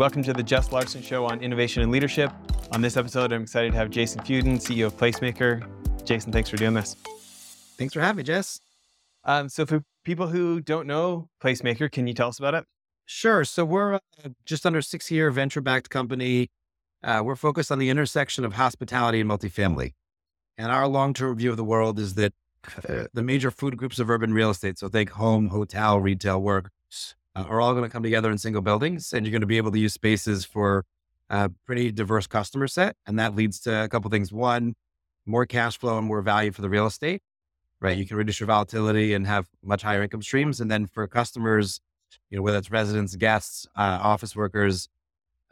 Welcome to the Jess Larson Show on innovation and leadership. On this episode, I'm excited to have Jason Fudin, CEO of Placemakr. Jason, thanks for doing this. Thanks for having me, Jess. Um, so, for people who don't know Placemakr, can you tell us about it? Sure. So, we're uh, just under six year venture backed company. Uh, we're focused on the intersection of hospitality and multifamily. And our long term view of the world is that uh, the major food groups of urban real estate, so think home, hotel, retail, work, uh, are all going to come together in single buildings. And you're going to be able to use spaces for a pretty diverse customer set. And that leads to a couple things. One, more cash flow and more value for the real estate, right? You can reduce your volatility and have much higher income streams. And then for customers, you know, whether it's residents, guests, uh, office workers,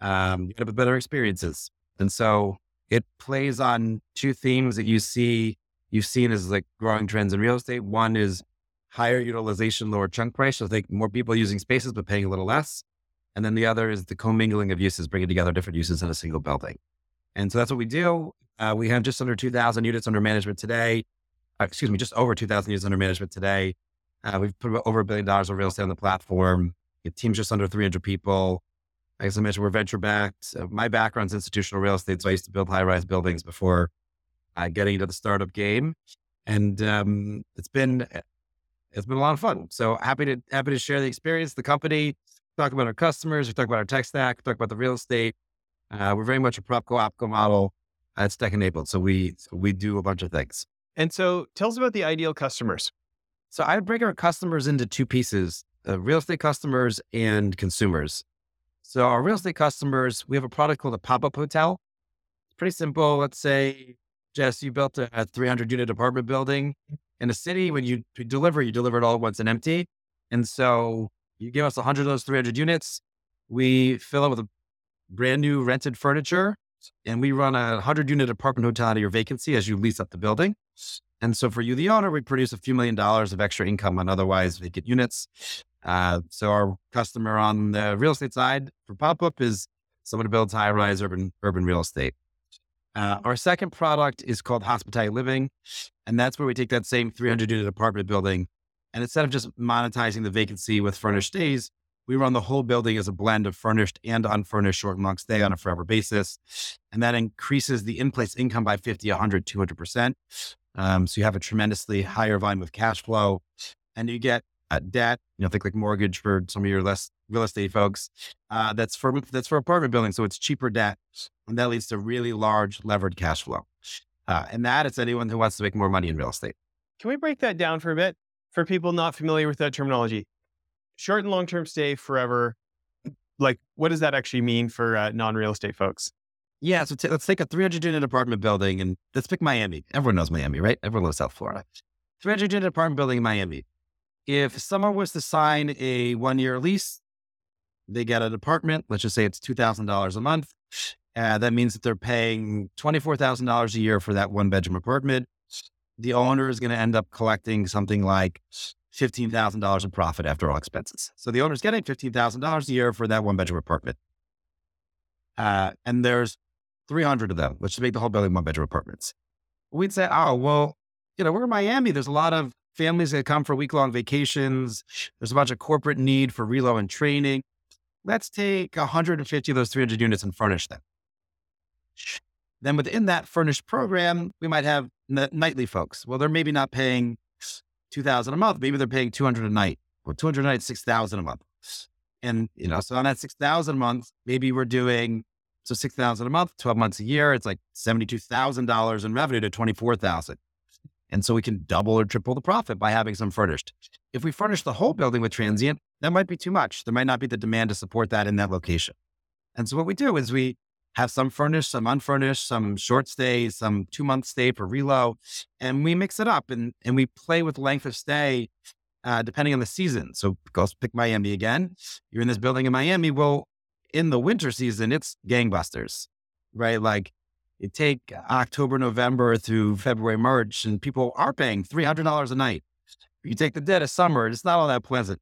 um, you have better experiences. And so it plays on two themes that you see you've seen as like growing trends in real estate. One is higher utilization, lower chunk price. So think more people using spaces, but paying a little less. And then the other is the commingling of uses, bringing together different uses in a single building. And so that's what we do. Uh, we have just under 2,000 units under management today. Uh, excuse me, just over 2,000 units under management today. Uh, we've put over a billion dollars of real estate on the platform. The team's just under 300 people. As I mentioned, we're venture backed. My background's institutional real estate, so I used to build high rise buildings before uh, getting into the startup game, and um, it's been it's been a lot of fun. So happy to happy to share the experience, the company, talk about our customers, we talk about our tech stack, talk about the real estate. Uh, we're very much a PropCo OpCo model. Uh, it's tech enabled, so we so we do a bunch of things. And so, tell us about the ideal customers. So I would break our customers into two pieces: uh, real estate customers and consumers. So our real estate customers, we have a product called a pop-up hotel. It's pretty simple. Let's say, Jess, you built a, a 300 unit apartment building in a city. When you deliver, you deliver it all at once and empty. And so you give us 100 of those 300 units. We fill it with a brand new rented furniture and we run a 100 unit apartment hotel out of your vacancy as you lease up the building. And so for you, the owner, we produce a few million dollars of extra income on otherwise vacant units. Uh, so our customer on the real estate side for pop up is someone who builds high rise urban urban real estate. Uh, our second product is called Hospitality Living, and that's where we take that same 300 unit apartment building, and instead of just monetizing the vacancy with furnished stays, we run the whole building as a blend of furnished and unfurnished short and long stay on a forever basis. And that increases the in place income by 50, 100, 200%. Um, so you have a tremendously higher volume of cash flow and you get uh, debt, you know, think like mortgage for some of your less real estate folks. Uh, that's for that's for apartment buildings, so it's cheaper debt, and that leads to really large levered cash flow. Uh, and that is anyone who wants to make more money in real estate. Can we break that down for a bit for people not familiar with that terminology? Short and long term stay forever. Like, what does that actually mean for uh, non real estate folks? Yeah, so t- let's take a 300 unit apartment building and let's pick Miami. Everyone knows Miami, right? Everyone loves South Florida. 300 unit apartment building in Miami if someone was to sign a one year lease, they get an apartment. Let's just say it's $2,000 a month. Uh, that means that they're paying $24,000 a year for that one bedroom apartment. The owner is going to end up collecting something like $15,000 in profit after all expenses. So the owner's getting $15,000 a year for that one bedroom apartment. Uh, and there's 300 of them, which should make the whole building one bedroom apartments. We'd say, oh, well, you know, we're in Miami. There's a lot of families that come for week long vacations. There's a bunch of corporate need for relo and training. Let's take 150 of those 300 units and furnish them. Then within that furnished program, we might have nightly folks. Well, they're maybe not paying 2000 a month. Maybe they're paying 200 a night or 200 a night, 6,000 a month. And, you know, so on that 6,000 a month, maybe we're doing, so 6,000 a month, 12 months a year, it's like $72,000 in revenue to 24,000. And so we can double or triple the profit by having some furnished. If we furnish the whole building with transient, that might be too much. There might not be the demand to support that in that location. And so what we do is we have some furnished, some unfurnished, some short stay, some two month stay for relo, and we mix it up and, and we play with length of stay uh, depending on the season. So go pick Miami again. You're in this building in Miami. Well, in the winter season, it's gangbusters, right? Like you take October, November through February, March, and people are paying $300 a night. You take the dead of summer, it's not all that pleasant.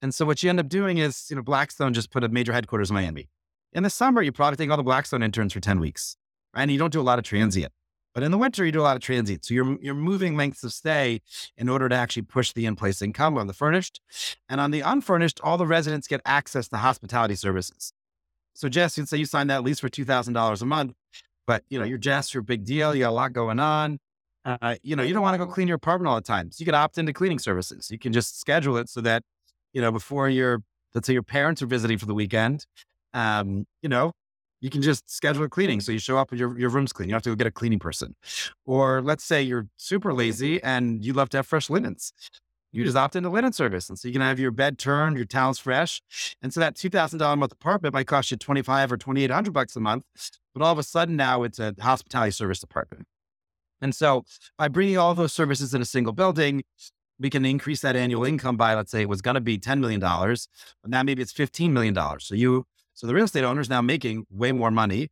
And so what you end up doing is, you know, Blackstone just put a major headquarters in Miami. In the summer, you probably take all the Blackstone interns for 10 weeks, right? And you don't do a lot of transient. But in the winter, you do a lot of transient. So you're, you're moving lengths of stay in order to actually push the in-place income on the furnished. And on the unfurnished, all the residents get access to hospitality services. So Jess, you'd say you signed that lease for $2,000 a month, but you know, you're Jess, you're a big deal. You got a lot going on. Uh, you know, you don't want to go clean your apartment all the time. So you can opt into cleaning services. You can just schedule it so that, you know, before your, let's say your parents are visiting for the weekend, um, you know, you can just schedule a cleaning. So you show up and your, your room's clean. You don't have to go get a cleaning person. Or let's say you're super lazy and you love to have fresh linens. You just opt into linen service. And so you can have your bed turned, your towels fresh. And so that $2,000 a month apartment might cost you 25 or 2,800 bucks a month. But all of a sudden now it's a hospitality service department. And so by bringing all those services in a single building, we can increase that annual income by, let's say it was going to be $10 million, but now maybe it's $15 million. So you so the real estate owner is now making way more money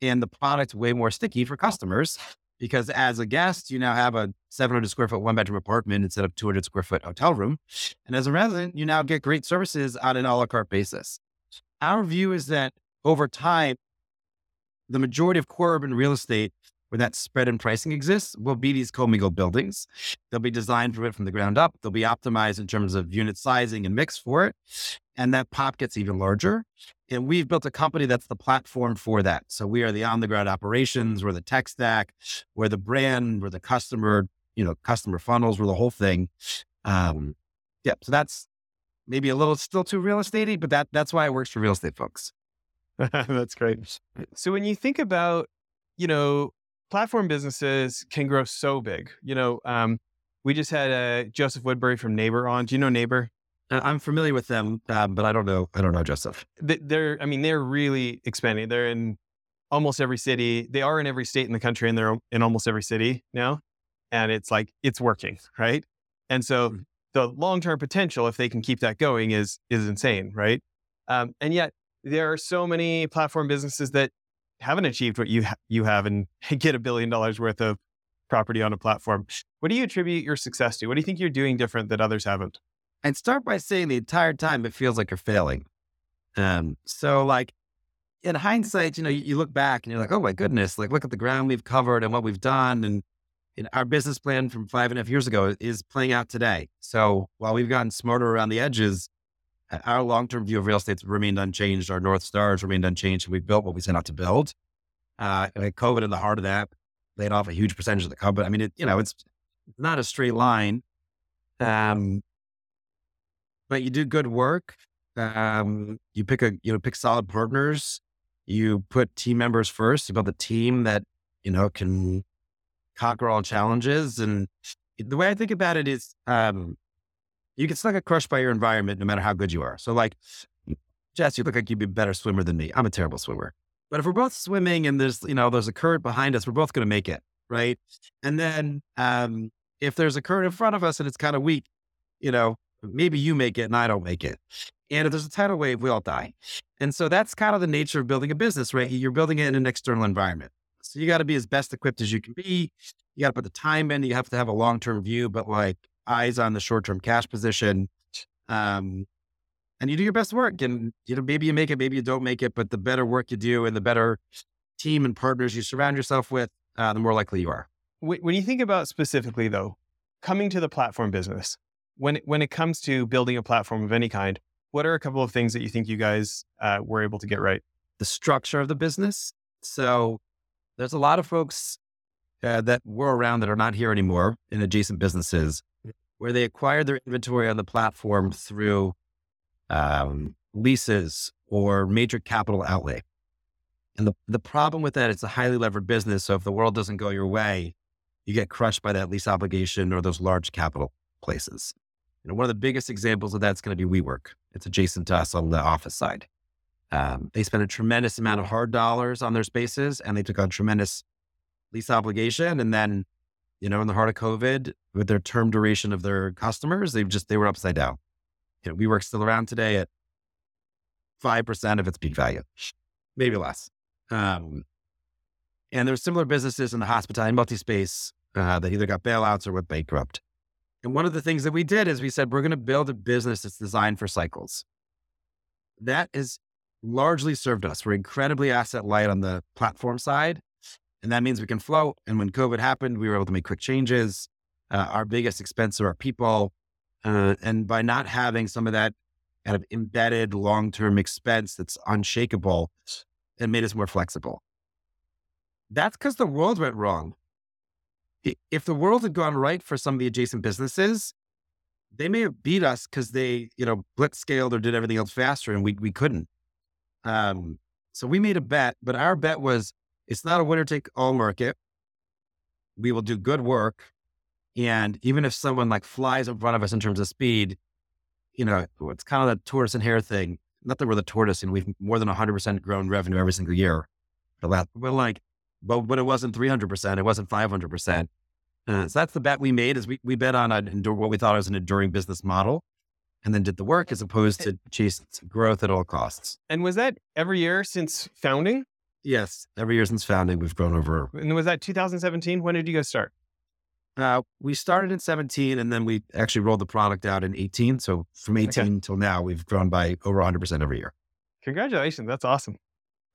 and the product way more sticky for customers because as a guest, you now have a 700 square foot one bedroom apartment instead of 200 square foot hotel room. And as a resident, you now get great services on an a la carte basis. Our view is that over time, the majority of core urban real estate where that spread in pricing exists will be these commingled buildings. They'll be designed for it from the ground up. They'll be optimized in terms of unit sizing and mix for it. And that pop gets even larger. And we've built a company that's the platform for that. So we are the on the ground operations, we're the tech stack, we're the brand, we're the customer, you know, customer funnels, we're the whole thing. Um, yeah. So that's maybe a little still too real estatey, but that that's why it works for real estate folks. that's great. So when you think about, you know, platform businesses can grow so big. You know, um, we just had uh, Joseph Woodbury from Neighbor on. Do you know Neighbor? Uh, I'm familiar with them, um, but I don't know. I don't know Joseph. They're, I mean, they're really expanding. They're in almost every city. They are in every state in the country, and they're in almost every city now. And it's like it's working, right? And so mm-hmm. the long term potential, if they can keep that going, is is insane, right? Um, and yet there are so many platform businesses that haven't achieved what you ha- you have and get a billion dollars worth of property on a platform. What do you attribute your success to? What do you think you're doing different that others haven't? I'd start by saying the entire time it feels like you're failing. Um, so like in hindsight, you know, you, you, look back and you're like, oh my goodness, like look at the ground we've covered and what we've done. And our business plan from five and a half years ago is playing out today. So while we've gotten smarter around the edges, our long term view of real estate's remained unchanged. Our North Stars remained unchanged. And we've built what we set out to build. Uh, and COVID in the heart of that laid off a huge percentage of the company. I mean, it, you know, it's not a straight line. Um, but you do good work. Um, you pick a, you know, pick solid partners. You put team members first. You build a team that, you know, can conquer all challenges. And the way I think about it is, um, you can still get crushed by your environment no matter how good you are. So like, Jess, you look like you'd be a better swimmer than me. I'm a terrible swimmer. But if we're both swimming and there's, you know, there's a current behind us, we're both going to make it. Right. And then, um, if there's a current in front of us and it's kind of weak, you know, maybe you make it and I don't make it. And if there's a tidal wave, we all die. And so that's kind of the nature of building a business, right? You're building it in an external environment. So you got to be as best equipped as you can be. You got to put the time in. You have to have a long term view, but like eyes on the short term cash position. Um, and you do your best work. And you know, maybe you make it, maybe you don't make it, but the better work you do and the better team and partners you surround yourself with, uh, the more likely you are. When you think about specifically though, coming to the platform business, when when it comes to building a platform of any kind, what are a couple of things that you think you guys uh, were able to get right? The structure of the business. So there's a lot of folks uh, that were around that are not here anymore in adjacent businesses where they acquired their inventory on the platform through um, leases or major capital outlay. And the, the problem with that, it's a highly levered business. So if the world doesn't go your way, you get crushed by that lease obligation or those large capital places. One of the biggest examples of that's going to be WeWork. It's adjacent to us on the office side. Um, they spent a tremendous amount of hard dollars on their spaces and they took on tremendous lease obligation. And then you know, in the heart of COVID, with their term duration of their customers, they've just, they were upside down. You know, WeWork still around today at 5% of its peak value, maybe less. Um, and there's similar businesses in the hospitality multi space uh, that either got bailouts or went bankrupt. And one of the things that we did is we said, we're going to build a business that's designed for cycles. That has largely served us. We're incredibly asset light on the platform side. And that means we can float. And when COVID happened, we were able to make quick changes. Uh, our biggest expense are our people. Uh, and by not having some of that kind of embedded long term expense that's unshakable it made us more flexible. That's because the world went wrong. If the world had gone right for some of the adjacent businesses, they may have beat us because they, you know, blitz scaled or did everything else faster and we, we couldn't. Um, so we made a bet, but our bet was it's not a winner take all market. We will do good work. And even if someone like flies in front of us in terms of speed, you know, it's kind of the tortoise and hare thing. Not that we're the tortoise and we've more than 100% grown revenue every single year. But like, but, but it wasn't 300%, it wasn't 500%. Uh, so that's the bet we made is we, we bet on a, what we thought was an enduring business model and then did the work as opposed to chase growth at all costs. And was that every year since founding? Yes, every year since founding, we've grown over. And was that 2017? When did you guys start? Uh, we started in 17 and then we actually rolled the product out in 18. So from 18 okay. till now, we've grown by over 100% every year. Congratulations. That's awesome.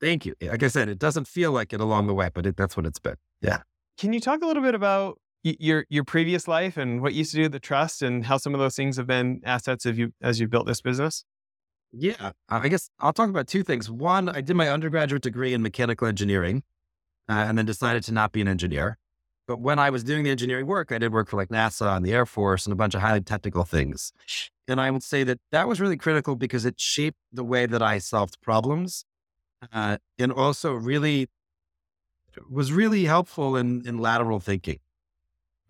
Thank you. Like I said, it doesn't feel like it along the way, but it, that's what it's been. Yeah. Can you talk a little bit about your your previous life and what you used to do the trust and how some of those things have been assets of you as you built this business? Yeah, I guess I'll talk about two things. One, I did my undergraduate degree in mechanical engineering, uh, and then decided to not be an engineer. But when I was doing the engineering work, I did work for like NASA and the Air Force and a bunch of highly technical things. And I would say that that was really critical because it shaped the way that I solved problems, uh, and also really was really helpful in in lateral thinking.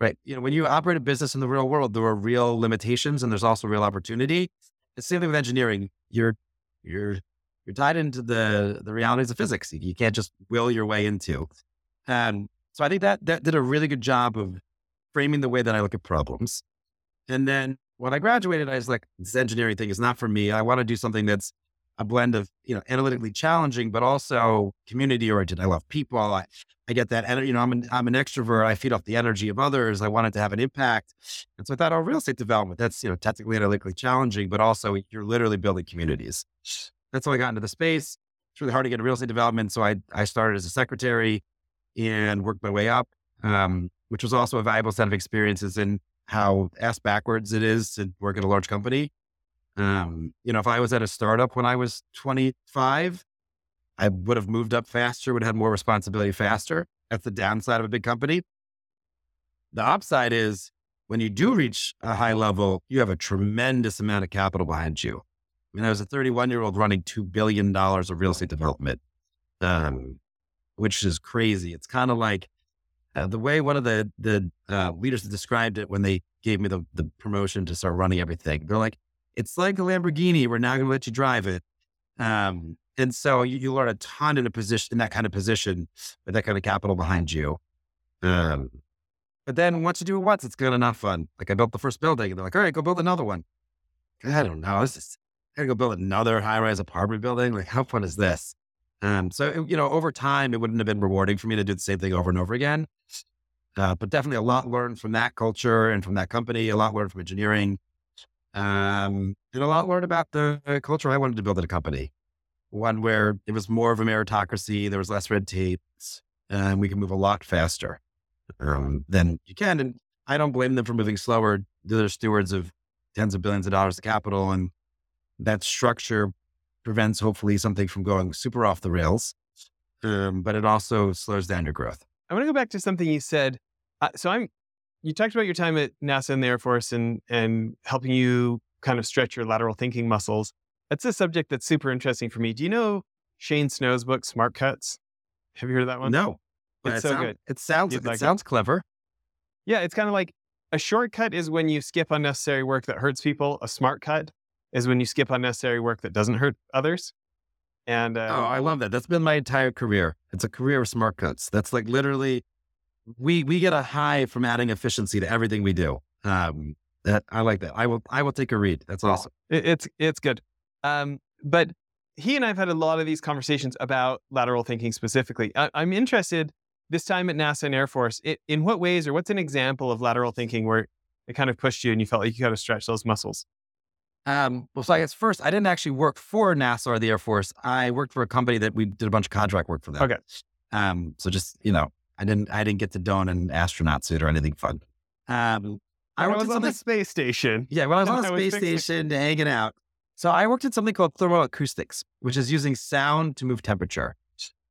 Right. You know, when you operate a business in the real world, there are real limitations and there's also real opportunity. The same thing with engineering. You're you're you're tied into the the realities of physics. You can't just will your way into. And so I think that that did a really good job of framing the way that I look at problems. And then when I graduated, I was like, this engineering thing is not for me. I want to do something that's a blend of, you know, analytically challenging, but also community oriented. I love people. I, I get that energy. You know, I'm an, I'm an extrovert. I feed off the energy of others. I wanted to have an impact. And so I thought, oh, real estate development, that's, you know, technically analytically challenging, but also you're literally building communities. That's how I got into the space. It's really hard to get into real estate development. So I, I started as a secretary and worked my way up, um, which was also a valuable set of experiences in how ass backwards it is to work at a large company. Um, you know, if I was at a startup when I was 25, I would have moved up faster, would have had more responsibility faster. That's the downside of a big company. The upside is when you do reach a high level, you have a tremendous amount of capital behind you. I mean, I was a 31 year old running $2 billion of real estate development, um, which is crazy. It's kind of like uh, the way one of the, the uh, leaders described it when they gave me the, the promotion to start running everything. They're like, it's like a Lamborghini. We're not going to let you drive it. Um, and so you, you, learn a ton in a position, in that kind of position with that kind of capital behind you. Um, but then once you do it once, it's good enough fun. Like I built the first building and they're like, all right, go build another one. I don't know. This is, I go build another high rise apartment building. Like how fun is this? Um, so, you know, over time, it wouldn't have been rewarding for me to do the same thing over and over again. Uh, but definitely a lot learned from that culture and from that company, a lot learned from engineering. Um, and a lot learned about the culture I wanted to build at a company. One where it was more of a meritocracy, there was less red tape, and we can move a lot faster um, than you can. And I don't blame them for moving slower. They're stewards of tens of billions of dollars of capital, and that structure prevents hopefully something from going super off the rails. Um, but it also slows down your growth. I want to go back to something you said. Uh, so I'm you talked about your time at NASA and the Air Force and and helping you kind of stretch your lateral thinking muscles. That's a subject that's super interesting for me. Do you know Shane Snow's book Smart Cuts? Have you heard of that one? No. It's it so sound, good. It sounds it like sounds it. clever. Yeah, it's kind of like a shortcut is when you skip unnecessary work that hurts people. A smart cut is when you skip unnecessary work that doesn't hurt others. And uh, oh, I love that. That's been my entire career. It's a career of smart cuts. That's like literally we we get a high from adding efficiency to everything we do. Um, that I like that. I will I will take a read. That's awesome. It, it's it's good. Um, but he and I've had a lot of these conversations about lateral thinking specifically. I, am interested this time at NASA and Air Force. It, in what ways, or what's an example of lateral thinking where it kind of pushed you and you felt like you got to stretch those muscles? Um, well, so I guess first, I didn't actually work for NASA or the Air Force. I worked for a company that we did a bunch of contract work for them. Okay. Um, so just you know, I didn't I didn't get to don an astronaut suit or anything fun. Um, I, I was on the space station. Yeah, when I was on the space station hanging out. So I worked at something called thermoacoustics, which is using sound to move temperature.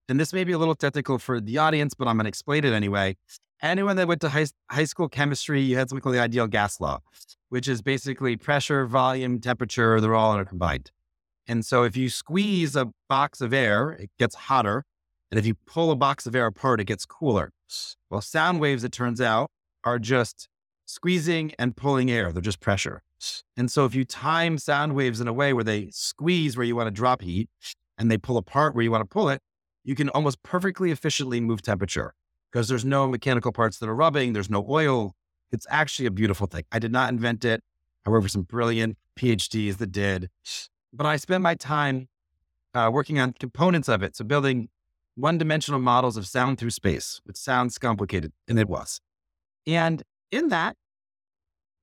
And this may be a little technical for the audience, but I'm going to explain it anyway. Anyone that went to high, high school chemistry, you had something called the ideal gas law, which is basically pressure, volume, temperature, they're all combined. And so if you squeeze a box of air, it gets hotter. And if you pull a box of air apart, it gets cooler. Well, sound waves, it turns out, are just squeezing and pulling air. They're just pressure. And so if you time sound waves in a way where they squeeze where you want to drop heat and they pull apart where you want to pull it, you can almost perfectly efficiently move temperature because there's no mechanical parts that are rubbing, there's no oil. It's actually a beautiful thing. I did not invent it. With some brilliant PhDs that did, but I spent my time uh, working on components of it. So building one dimensional models of sound through space, which sounds complicated, and it was. And in that,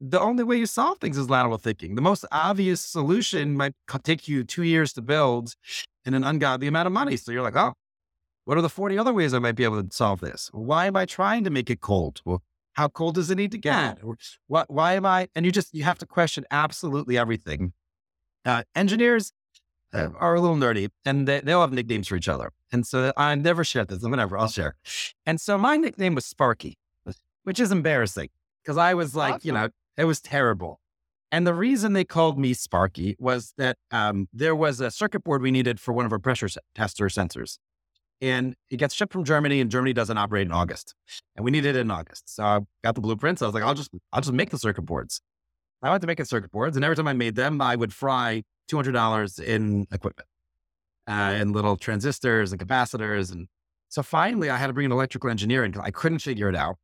the only way you solve things is lateral thinking. The most obvious solution might take you two years to build and an ungodly amount of money. So you're like, oh, what are the 40 other ways I might be able to solve this? Why am I trying to make it cold? Well, how cold does it need to get? what, why am I? And you just, you have to question absolutely everything. Uh, engineers uh, are a little nerdy and they, they'll have nicknames for each other. And so I never shared this, whatever, I'll share. And so my nickname was Sparky, which is embarrassing because I was like, awesome. you know, it was terrible. And the reason they called me Sparky was that um, there was a circuit board we needed for one of our pressure tester sensors and it gets shipped from Germany, and Germany doesn't operate in August, and we needed it in August. So I got the blueprints. I was like, I'll just I'll just make the circuit boards. I went to make the circuit boards, and every time I made them, I would fry two hundred dollars in equipment, uh, and little transistors and capacitors, and so finally I had to bring an electrical engineer in because I couldn't figure it out.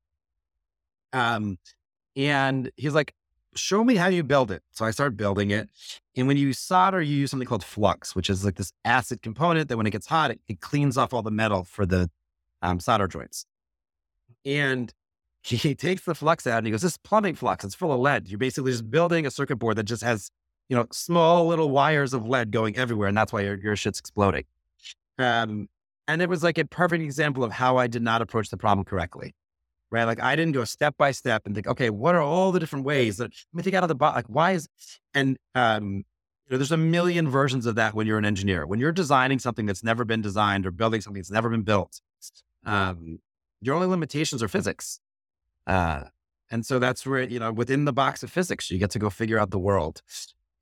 Um, and he's like, show me how you build it. So I started building it. And when you solder, you use something called flux, which is like this acid component that when it gets hot, it, it cleans off all the metal for the um, solder joints. And he takes the flux out and he goes, This plumbing flux, it's full of lead. You're basically just building a circuit board that just has, you know, small little wires of lead going everywhere. And that's why your, your shit's exploding. Um, and it was like a perfect example of how I did not approach the problem correctly right? Like I didn't go step by step and think, okay, what are all the different ways that let me think out of the box? Like why is and um, you know, there's a million versions of that when you're an engineer. When you're designing something that's never been designed or building something that's never been built, um, your only limitations are physics. Uh, and so that's where, you know, within the box of physics, you get to go figure out the world.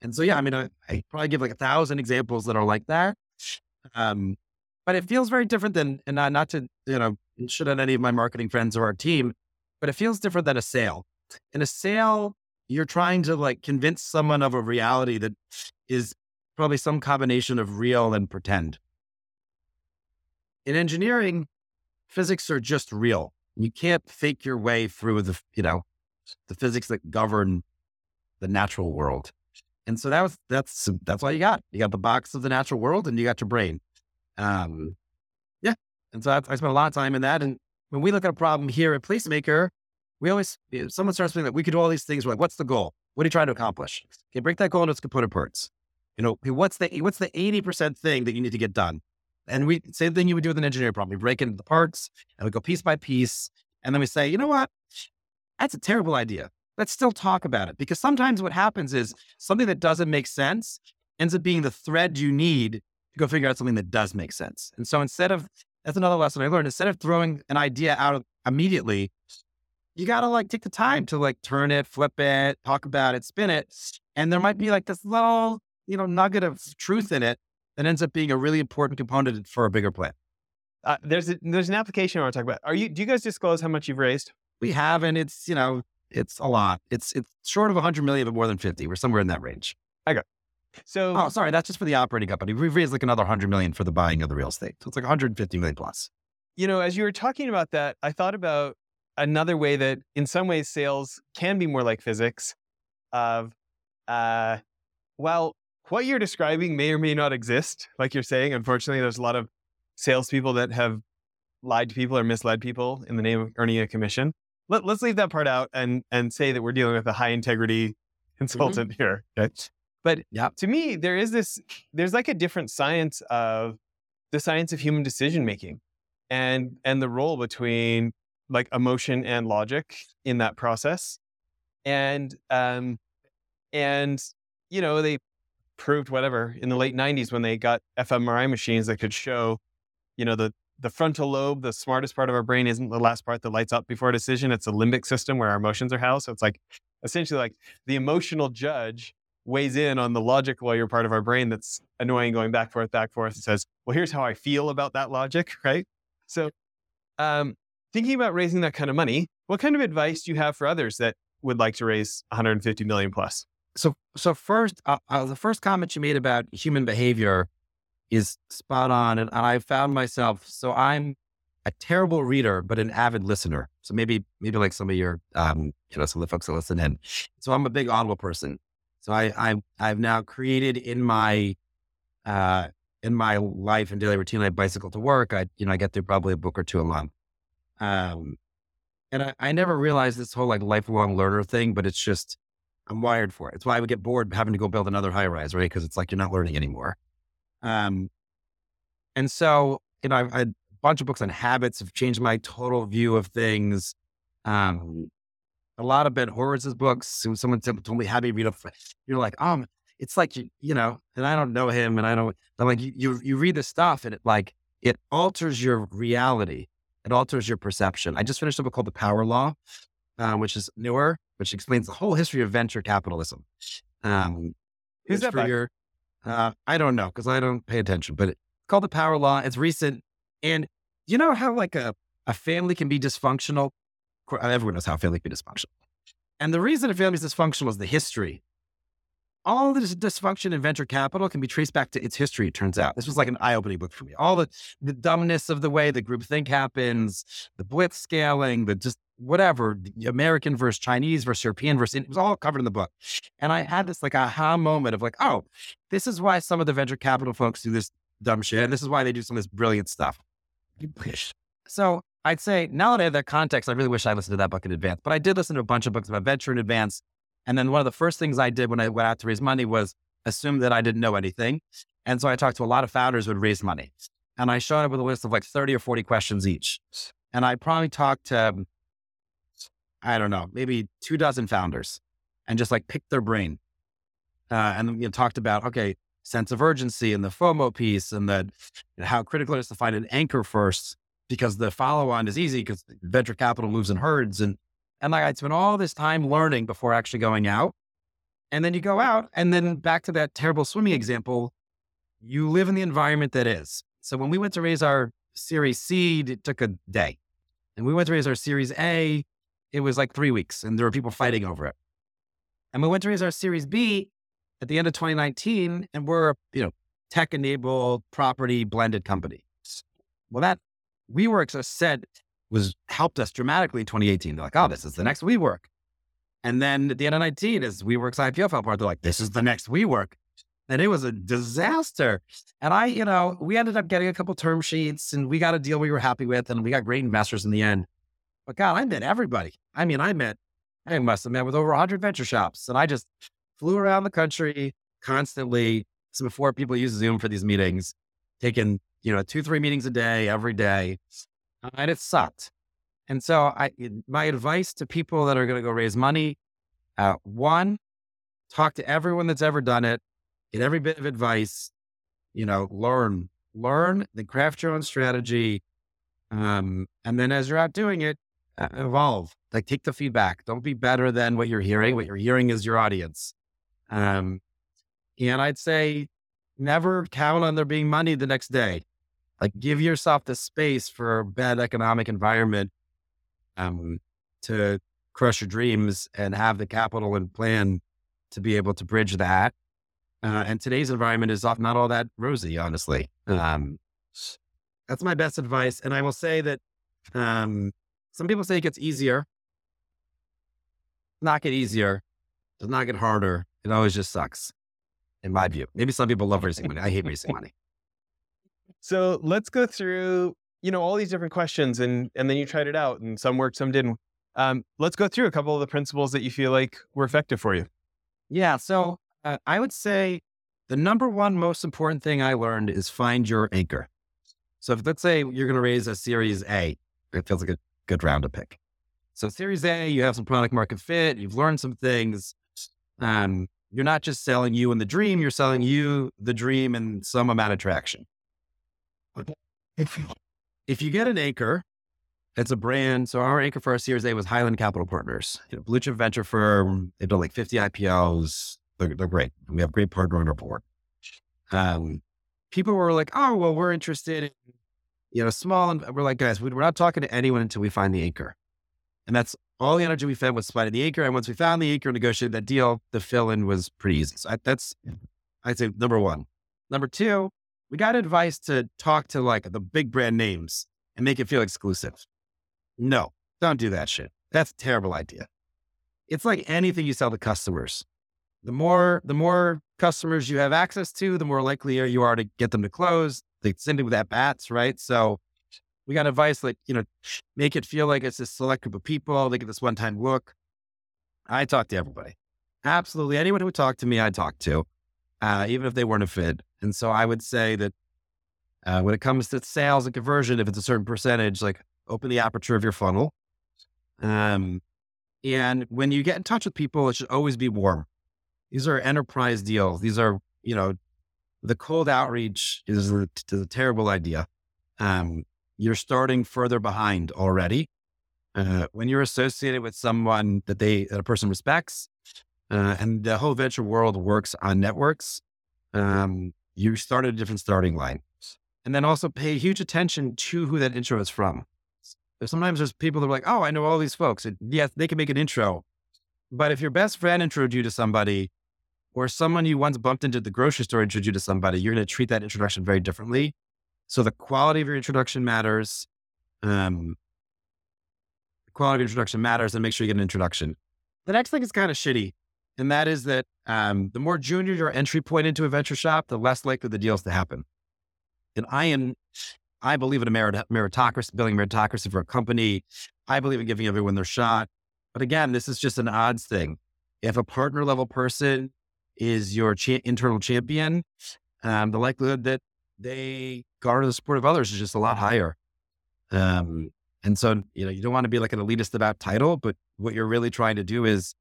And so, yeah, I mean, I, I probably give like a thousand examples that are like that. Um, but it feels very different than, and not, not to, you know, should on any of my marketing friends or our team, but it feels different than a sale. In a sale, you're trying to like convince someone of a reality that is probably some combination of real and pretend. In engineering, physics are just real. You can't fake your way through the, you know, the physics that govern the natural world. And so that was that's that's all you got. You got the box of the natural world and you got your brain. Um, yeah. and so I, I spent a lot of time in that. And when we look at a problem here at Placemakr, we always, someone starts thinking that we could do all these things. We're like, what's the goal? What are you trying to accomplish? Okay, break that goal into its component parts. You know, what's the what's the 80% thing that you need to get done? And we same thing you would do with an engineering problem. We break into the parts and we go piece by piece. And then we say, you know what? That's a terrible idea. Let's still talk about it. Because sometimes what happens is something that doesn't make sense ends up being the thread you need to go figure out something that does make sense. And so instead of that's another lesson I learned. Instead of throwing an idea out immediately, you got to like take the time to like turn it, flip it, talk about it, spin it. And there might be like this little, you know, nugget of truth in it that ends up being a really important component for a bigger plan. Uh, there's a, there's an application I want to talk about. Are you? Do you guys disclose how much you've raised? We have, and it's you know it's a lot. It's it's short of 100 million, but more than 50. We're somewhere in that range. I got. So, oh, sorry, that's just for the operating company. We've raised like another hundred million for the buying of the real estate, so it's like 150 million plus. You know, as you were talking about that, I thought about another way that, in some ways, sales can be more like physics. Of, uh, well, what you're describing may or may not exist. Like you're saying, unfortunately, there's a lot of salespeople that have lied to people or misled people in the name of earning a commission. Let, us leave that part out and and say that we're dealing with a high integrity mm-hmm. consultant mm-hmm. here. Okay? But yeah. to me, there is this, there's like a different science of the science of human decision making and and the role between like emotion and logic in that process. And um and you know, they proved whatever in the late 90s when they got fMRI machines that could show, you know, the the frontal lobe, the smartest part of our brain, isn't the last part that lights up before a decision. It's the limbic system where our emotions are housed. So it's like essentially like the emotional judge weighs in on the logic lawyer part of our brain that's annoying, going back forth, back forth, and says, "Well, here's how I feel about that logic." Right. So, um, thinking about raising that kind of money, what kind of advice do you have for others that would like to raise 150 million plus? So, so first, uh, uh, the first comment you made about human behavior is spot on, and I found myself. So I'm a terrible reader, but an avid listener. So maybe, maybe like some of your, um, you know, some of the folks that listen in. So I'm a big Audible person. So I, I, I've now created in my, uh, in my life and daily routine, I bicycle to work. I, you know, I get through probably a book or two a month. Um, and I, I never realized this whole like lifelong learner thing, but it's just, I'm wired for it. It's why I would get bored having to go build another high rise, right? Because it's like you're not learning anymore. Um, and so, you know, I've, had a bunch of books on habits have changed my total view of things. Um, a lot of Ben Horowitz's books. Someone told me, "How you read a?" You're like, um, it's like you, you know, and I don't know him, and I don't. I'm like, you, you, you read the stuff, and it like it alters your reality. It alters your perception. I just finished a book called The Power Law, uh, which is newer, which explains the whole history of venture capitalism. Um, Who's that? for your, uh, I don't know because I don't pay attention, but it's called The Power Law. It's recent, and you know how like a a family can be dysfunctional. Everyone knows how a family can be dysfunctional, and the reason a family is dysfunctional is the history all this dysfunction in venture capital can be traced back to its history, it turns out. This was like an eye opening book for me. All the, the dumbness of the way the group think happens, the blitz scaling, the just whatever, American versus Chinese versus European versus, it was all covered in the book. And I had this like aha moment of like, oh, this is why some of the venture capital folks do this dumb shit. And this is why they do some of this brilliant stuff. So I'd say now that I have that context, I really wish I listened to that book in advance, but I did listen to a bunch of books about venture in advance. And then one of the first things I did when I went out to raise money was assume that I didn't know anything. And so I talked to a lot of founders who would raise money. And I showed up with a list of like 30 or 40 questions each. And I probably talked to, um, I don't know, maybe two dozen founders and just like picked their brain. Uh, and you know, talked about, okay, sense of urgency and the FOMO piece and that how critical it is to find an anchor first because the follow on is easy because venture capital moves in herds and and like I'd spend all this time learning before actually going out. And then you go out and then back to that terrible swimming example, you live in the environment that is. So when we went to raise our series seed, it took a day. And we went to raise our series A, it was like three weeks and there were people fighting over it. And we went to raise our series B at the end of 2019 and we're, you know, tech enabled property blended company. Well, that WeWorks uh, said was helped us dramatically in 2018. They're like, oh, this is the next WeWork. And then at the end of 19, as WeWork's IPO fell apart, they're like, this is the next WeWork. And it was a disaster. And I, you know, we ended up getting a couple term sheets and we got a deal we were happy with and we got great investors in the end. But God, I met everybody. I mean, I met, I must have met with over 100 venture shops. And I just flew around the country constantly. Before people use Zoom for these meetings, taking, you know, two, three meetings a day, every day and it sucked. And so I, my advice to people that are going to go raise money, uh, one, talk to everyone that's ever done it, get every bit of advice, you know, learn, learn, then craft your own strategy. Um, and then as you're out doing it, evolve, like take the feedback. Don't be better than what you're hearing. What you're hearing is your audience. Um, and I'd say never count on there being money the next day. Like give yourself the space for a bad economic environment um, to crush your dreams and have the capital and plan to be able to bridge that. Uh, and today's environment is not all that rosy, honestly. Um, that's my best advice. And I will say that um, some people say it gets easier. Not get easier, does not get harder. It always just sucks, in my view. Maybe some people love raising money. I hate raising money. So let's go through, you know, all these different questions and and then you tried it out and some worked, some didn't. Um, let's go through a couple of the principles that you feel like were effective for you. Yeah. So uh, I would say the number one most important thing I learned is find your anchor. So if let's say you're going to raise a series A, it feels like a good round to pick. So series A, you have some product market fit, you've learned some things. Um, you're not just selling you and the dream, you're selling you, the dream, and some amount of traction. If you get an anchor, it's a brand. So our anchor for our Series A was Highland Capital Partners, you know, blue chip venture firm. They've done like 50 IPOs. They're, they're great. We have great partner on our board. Um, people were like, oh, well, we're interested in, you know, small. And we're like, guys, we're not talking to anyone until we find the anchor. And that's all the energy we fed was finding the anchor. And once we found the anchor, and negotiated that deal, the fill in was pretty easy. So I, that's, I'd say number one. Number two, we got advice to talk to like the big brand names and make it feel exclusive. No, don't do that shit. That's a terrible idea. It's like anything you sell to customers. The more, the more customers you have access to, the more likely you are to get them to close. They send it with at bats, right? So we got advice like, you know, make it feel like it's a select group of people. They get this one time look. I talk to everybody. Absolutely. Anyone who would talk to me, I talk to, uh, even if they weren't a fit. And so I would say that uh, when it comes to sales and conversion, if it's a certain percentage, like open the aperture of your funnel. Um, and when you get in touch with people, it should always be warm. These are enterprise deals. These are, you know, the cold outreach is a, is a terrible idea. Um, you're starting further behind already. Uh, when you're associated with someone that they that a person respects, uh, and the whole venture world works on networks, um, you start at a different starting line, and then also pay huge attention to who that intro is from. Sometimes there's people that are like, "Oh, I know all these folks." And yes, they can make an intro, but if your best friend introduced you to somebody, or someone you once bumped into the grocery store introduced you to somebody, you're going to treat that introduction very differently so the quality of your introduction matters. Um, the quality of introduction matters and make sure you get an introduction. The next thing is kind of shitty. And that is that um, the more junior your entry point into a venture shop, the less likely the deals to happen. And I am, I believe in a merit- meritocracy, building meritocracy for a company. I believe in giving everyone their shot. But again, this is just an odds thing. If a partner level person is your cha- internal champion, um, the likelihood that they garner the support of others is just a lot higher. Um, and so, you know, you don't want to be like an elitist about title, but what you're really trying to do is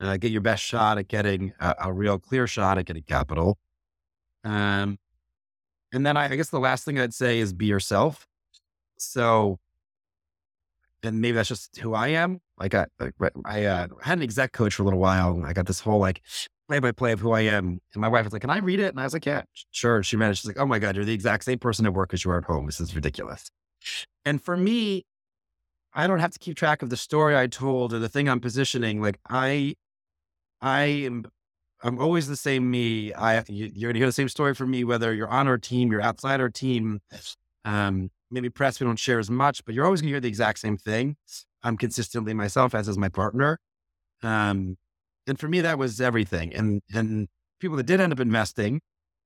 uh, get your best shot at getting a, a, real clear shot at getting capital. Um, and then I, I guess the last thing I'd say is be yourself. So, and maybe that's just who I am. Like I, I uh, had an exec coach for a little while. I got this whole like play by play of who I am. And my wife was like, Can I read it? And I was like, Yeah, sure. She managed. She's like, Oh my God, you're the exact same person at work as you are at home. This is ridiculous. And for me, I don't have to keep track of the story I told or the thing I'm positioning. Like I, I am, I'm always the same me. I, you, you're gonna hear the same story from me, whether you're on our team, you're outside our team. Um, maybe press we don't share as much, but you're always gonna hear the exact same thing. I'm consistently myself, as is my partner. Um, and for me, that was everything. And and people that did end up investing,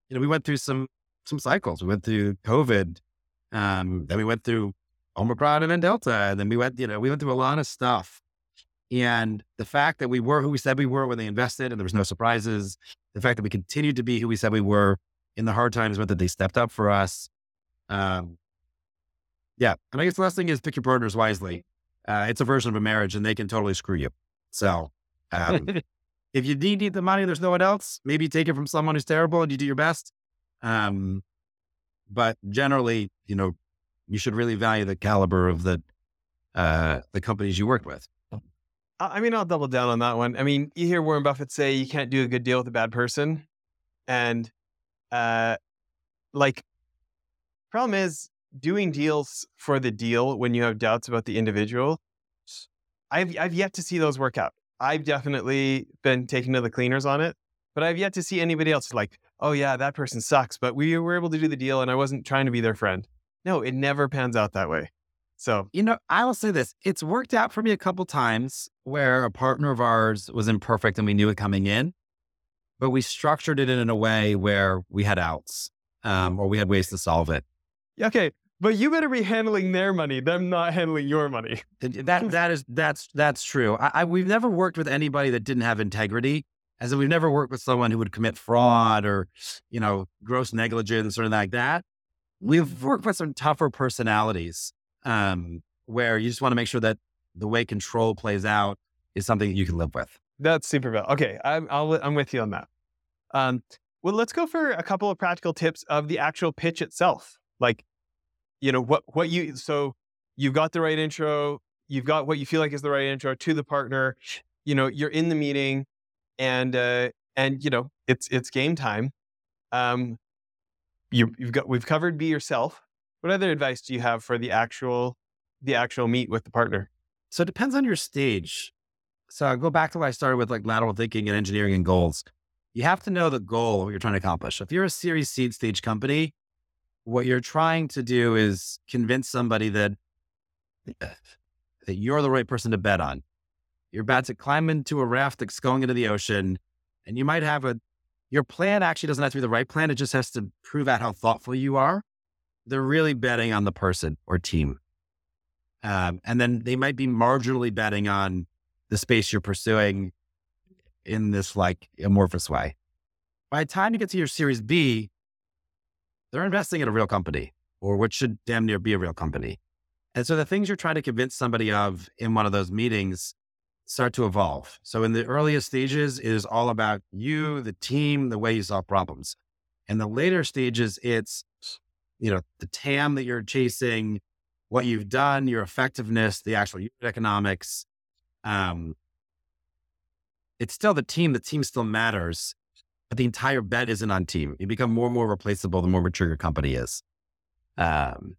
you know, we went through some some cycles. We went through COVID, um, then we went through Omicron and then Delta, and then we went, you know, we went through a lot of stuff. And the fact that we were who we said we were when they invested and there was no surprises, the fact that we continued to be who we said we were in the hard times, meant that they stepped up for us. Um, yeah. And I guess the last thing is pick your partners wisely. Uh, it's a version of a marriage and they can totally screw you. So um, if you need, need the money, there's no one else. Maybe take it from someone who's terrible and you do your best. Um, but generally, you know, you should really value the caliber of the uh, the companies you work with. I mean, I'll double down on that one. I mean, you hear Warren Buffett say you can't do a good deal with a bad person, and uh, like, problem is doing deals for the deal when you have doubts about the individual. I've I've yet to see those work out. I've definitely been taken to the cleaners on it, but I've yet to see anybody else like, oh yeah, that person sucks, but we were able to do the deal and I wasn't trying to be their friend. No, it never pans out that way. So, you know, I will say this it's worked out for me a couple times where a partner of ours was imperfect and we knew it coming in, but we structured it in a way where we had outs um, or we had ways to solve it. Okay. But you better be handling their money, them not handling your money. That that is that's that's true. I, I, we've never worked with anybody that didn't have integrity. As in, we've never worked with someone who would commit fraud or, you know, gross negligence or anything like that. We've worked with some tougher personalities um, where you just want to make sure that the way control plays out is something that you can live with. That's super valid. Okay, I'm I'll, I'm with you on that. Um, well, let's go for a couple of practical tips of the actual pitch itself. Like, you know, what what you so you've got the right intro, you've got what you feel like is the right intro to the partner. You know, you're in the meeting, and uh, and you know it's it's game time. Um, you, you've got we've covered be yourself. What other advice do you have for the actual the actual meet with the partner? So it depends on your stage. So I'll go back to what I started with like lateral thinking and engineering and goals. You have to know the goal, what you're trying to accomplish. If you're a series seed stage company, what you're trying to do is convince somebody that, that you're the right person to bet on. You're about to climb into a raft that's going into the ocean, and you might have a your plan actually doesn't have to be the right plan. It just has to prove out how thoughtful you are. They're really betting on the person or team. Um, and then they might be marginally betting on the space you're pursuing in this like amorphous way. By the time you get to your series B, they're investing in a real company or what should damn near be a real company. And so the things you're trying to convince somebody of in one of those meetings start to evolve. So in the earliest stages, it is all about you, the team, the way you solve problems. In the later stages, it's, you know, the TAM that you're chasing, what you've done, your effectiveness, the actual economics. Um, it's still the team. The team still matters, but the entire bet isn't on team. You become more and more replaceable the more mature your company is. Um,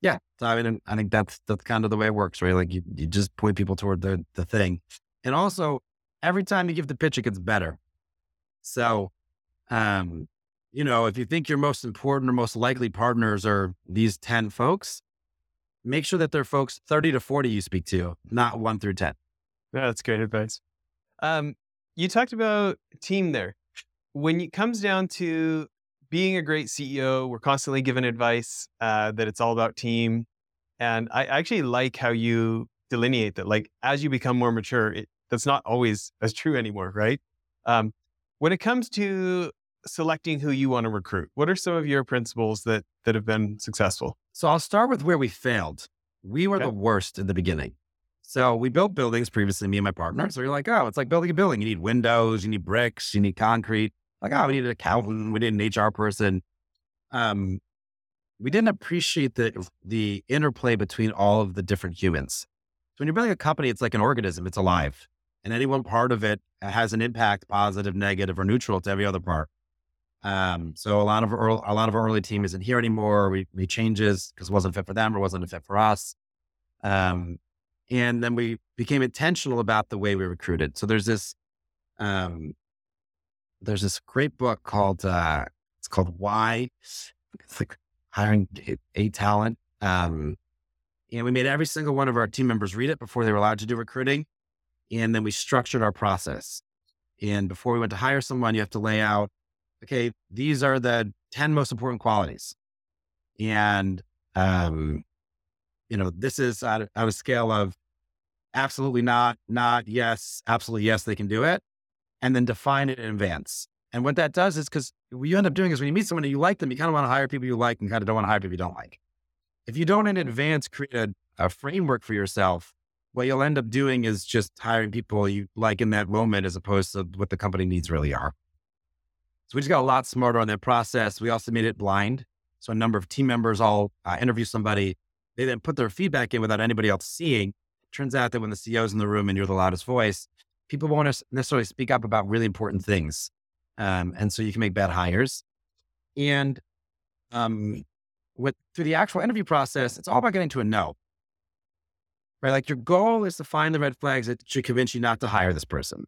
yeah. So I mean, I think that's that's kind of the way it works, right? Like you, you just point people toward the the thing. And also every time you give the pitch, it gets better. So um, you know, if you think your most important or most likely partners are these 10 folks, make sure that they're folks 30 to 40 you speak to, not one through 10. Yeah, that's great advice. Um, you talked about team there. When it comes down to being a great CEO, we're constantly given advice uh, that it's all about team. And I actually like how you delineate that. Like as you become more mature, it, that's not always as true anymore, right? Um, when it comes to selecting who you want to recruit, what are some of your principles that that have been successful? So I'll start with where we failed. We were okay. the worst in the beginning. So we built buildings previously, me and my partner. So you're like, oh, it's like building a building. You need windows, you need bricks, you need concrete like, oh, we need an accountant, we need an HR person. Um, we didn't appreciate the the interplay between all of the different humans. So when you're building a company, it's like an organism; it's alive, and any one part of it has an impact, positive, negative, or neutral to every other part. Um, so a lot of early, a lot of our early team isn't here anymore. We made changes because it wasn't fit for them or wasn't a fit for us. Um, and then we became intentional about the way we recruited. So there's this um, there's this great book called uh, it's called Why. It's like hiring a talent. Um, and we made every single one of our team members read it before they were allowed to do recruiting. And then we structured our process. And before we went to hire someone, you have to lay out, okay, these are the 10 most important qualities. And, um, you know, this is at, at a scale of absolutely not, not, yes, absolutely yes, they can do it and then define it in advance. And what that does is because what you end up doing is when you meet someone and you like them, you kind of want to hire people you like and kind of don't want to hire people you don't like. If you don't in advance create a, a framework for yourself, what you'll end up doing is just hiring people you like in that moment as opposed to what the company needs really are. So we just got a lot smarter on that process. We also made it blind. So a number of team members all uh, interview somebody. They then put their feedback in without anybody else seeing. Turns out that when the CEO's in the room and you're the loudest voice, people won't necessarily speak up about really important things. Um, and so you can make bad hires. And um, with through the actual interview process, it's all about getting to a no. Right? Like your goal is to find the red flags that should convince you not to hire this person.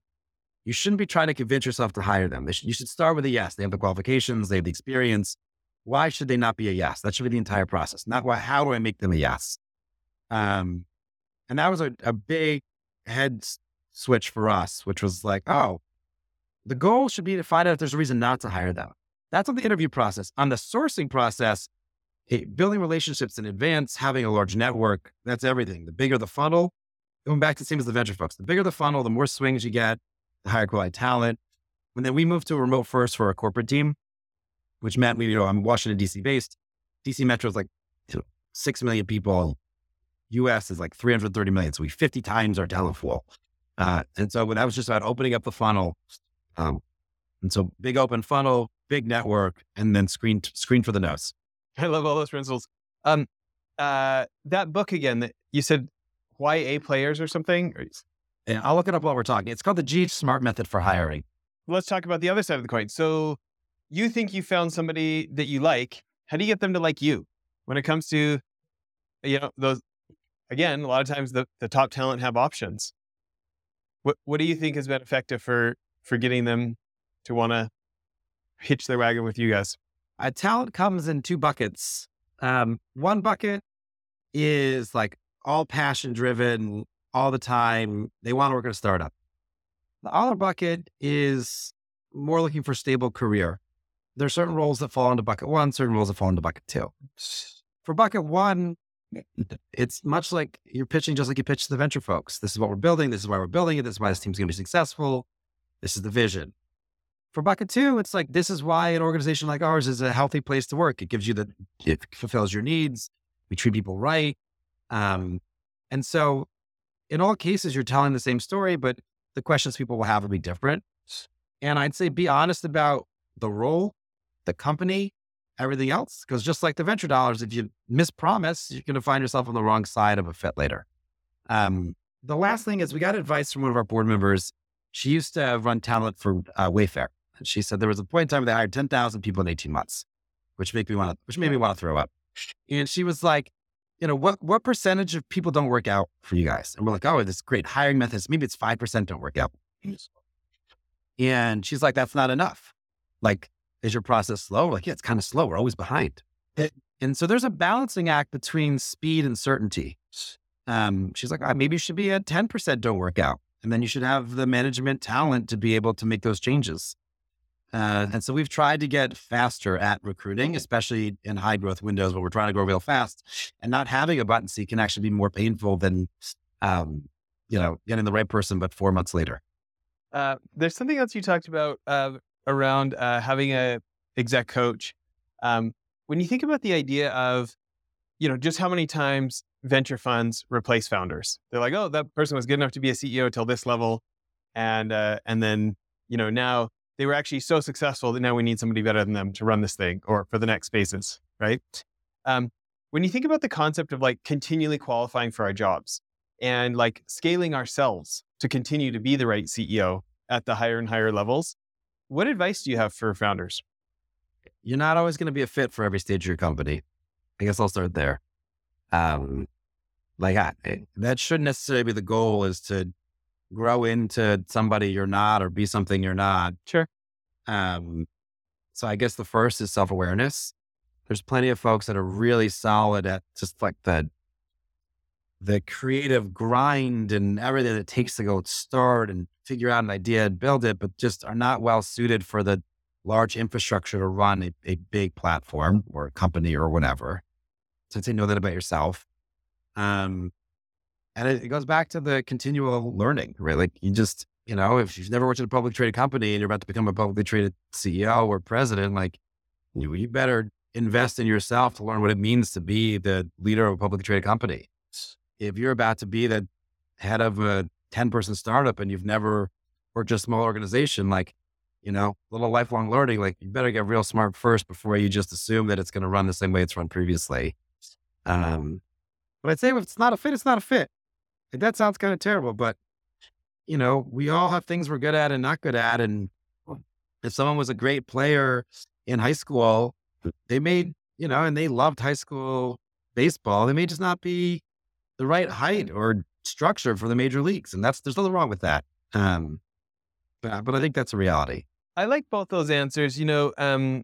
You shouldn't be trying to convince yourself to hire them. You should start with a yes. They have the qualifications, they have the experience. Why should they not be a yes? That should be the entire process. Not why, how do I make them a yes? Um, and that was a, a big head switch for us, which was like, oh, the goal should be to find out if there's a reason not to hire them. That's on the interview process. On the sourcing process, hey, building relationships in advance, having a large network, that's everything. The bigger the funnel, going back to the same as the venture folks, the bigger the funnel, the more swings you get, the higher quality talent. And then we moved to remote first for a corporate team, which meant we, you know, I'm Washington, DC based. DC Metro is like 6 million people. US is like 330 million. So we 50 times our talent pool. Uh, and so that was just about opening up the funnel. Um, and so big open funnel, big network, and then screen screen for the nose. I love all those principles. Um, uh, that book again that you said, why A players or something? Yeah, I'll look it up while we're talking. It's called the G Smart Method for Hiring. Let's talk about the other side of the coin. So, you think you found somebody that you like? How do you get them to like you? When it comes to, you know, those again, a lot of times the, the top talent have options. What what do you think has been effective for for getting them to want to hitch their wagon with you guys? Uh, talent comes in two buckets. Um, one bucket is like all passion driven all the time. They want to work at a startup. The other bucket is more looking for stable career. There are certain roles that fall into bucket one, certain roles that fall into bucket two. For bucket one, it's much like you're pitching just like you pitch to the venture folks. This is what we're building. This is why we're building it. This is why this team's going to be successful. This is the vision. For bucket two, it's like this is why an organization like ours is a healthy place to work. It gives you the, it fulfills your needs. We treat people right. Um, and so in all cases, you're telling the same story, but the questions people will have will be different. And I'd say be honest about the role, the company, everything else. Because just like the venture dollars, if you mispromise, you're going to find yourself on the wrong side of a fit later. Um, the last thing is we got advice from one of our board members. She used to run talent for uh, Wayfair. And she said there was a point in time where they hired 10,000 people in 18 months, which made me want to, which made me want to throw up. And she was like, you know, what, what percentage of people don't work out for you guys? And we're like, oh, this great hiring methods. Maybe it's 5% don't work out. And she's like, that's not enough. Like, is your process slow? Like, yeah, it's kind of slow. We're always behind. And so there's a balancing act between speed and certainty. Um, she's like, oh, maybe you should be at 10% don't work out. And then you should have the management talent to be able to make those changes. Uh, and so we've tried to get faster at recruiting, especially in high growth windows where we're trying to grow real fast. And not having a button seat can actually be more painful than, um, you know, getting the right person, but four months later. Uh, there's something else you talked about uh, around uh, having a exec coach. Um, when you think about the idea of, you know, just how many times venture funds replace founders, they're like, oh, that person was good enough to be a CEO till this level, and uh, and then you know now they were actually so successful that now we need somebody better than them to run this thing or for the next phases, right? Um, when you think about the concept of like continually qualifying for our jobs and like scaling ourselves to continue to be the right CEO at the higher and higher levels, what advice do you have for founders? You're not always going to be a fit for every stage of your company. I guess I'll start there. Um, like I, eh, that shouldn't necessarily be the goal is to grow into somebody you're not or be something you're not. Sure. Um, so I guess the first is self awareness. There's plenty of folks that are really solid at just like the the creative grind and everything it takes to go start and figure out an idea and build it, but just are not well suited for the large infrastructure to run a, a big platform or a company or whatever. So I'd say know that about yourself. Um, and it, it goes back to the continual learning, right? Like you just, you know, if you've never worked at a publicly traded company and you're about to become a publicly traded CEO or president, like you, you better invest in yourself to learn what it means to be the leader of a publicly traded company. If you're about to be the head of a 10 person startup and you've never worked a small organization, like, you know, little lifelong learning, like you better get real smart first before you just assume that it's going to run the same way it's run previously. Um, but I'd say if it's not a fit, it's not a fit that sounds kind of terrible, but you know, we all have things we're good at and not good at. And if someone was a great player in high school, they made, you know, and they loved high school baseball, they may just not be the right height or structure for the major leagues. And that's, there's nothing wrong with that. Um, but, but I think that's a reality. I like both those answers. You know, um,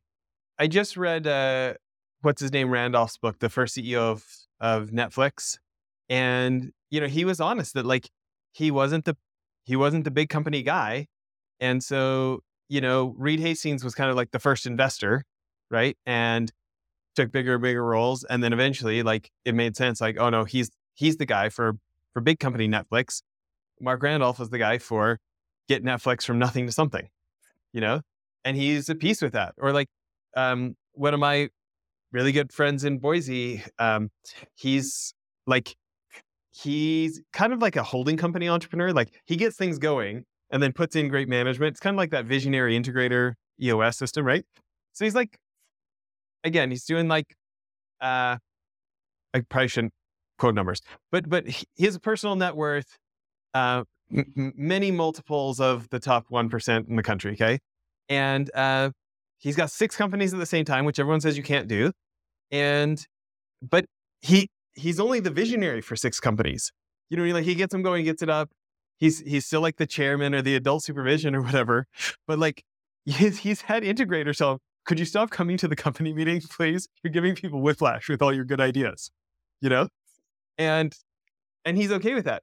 I just read, uh, what's his name, Randolph's book, the first CEO of, of Netflix. And you know, he was honest that like he wasn't the he wasn't the big company guy. And so, you know, Reed Hastings was kind of like the first investor, right? And took bigger and bigger roles. And then eventually, like it made sense, like, oh no, he's he's the guy for for big company Netflix. Marc Randolph was the guy for get Netflix from nothing to something, you know? And he's at peace with that. Or like um one of my really good friends in Boise, um, he's like he's kind of like a holding company entrepreneur. Like he gets things going and then puts in great management. It's kind of like that visionary integrator EOS system, right? So he's like, again, he's doing like, uh, I probably shouldn't quote numbers, but but his personal net worth, uh, m- many multiples of the top one percent in the country. Okay, and uh, he's got six companies at the same time, which everyone says you can't do, and but he he's only the visionary for six companies. You know, like he gets them going, gets it up. He's he's still like the chairman or the adult supervision or whatever, but like he's he's integrators. So could you stop coming to the company meeting, please? You're giving people whiplash with all your good ideas, you know, and and he's okay with that.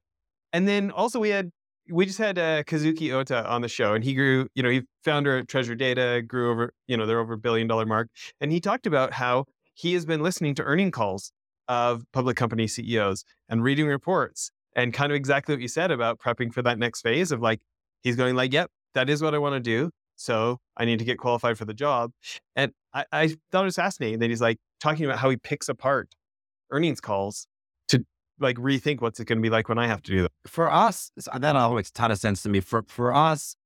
And then also we had we just had uh, Kazuki Ohta on the show, and he grew. You know, he founder at Treasure Data, grew over. You know, they're over a billion dollar mark, and he talked about how he has been listening to earning calls of public company CEOs and reading reports and kind of exactly what you said about prepping for that next phase of like he's going like, yep, that is what I want to do. So I need to get qualified for the job. And I, I thought it was fascinating that he's like talking about how he picks apart earnings calls like rethink what's it going to be like when I have to do that. For us, that all makes a ton of sense to me. For for us,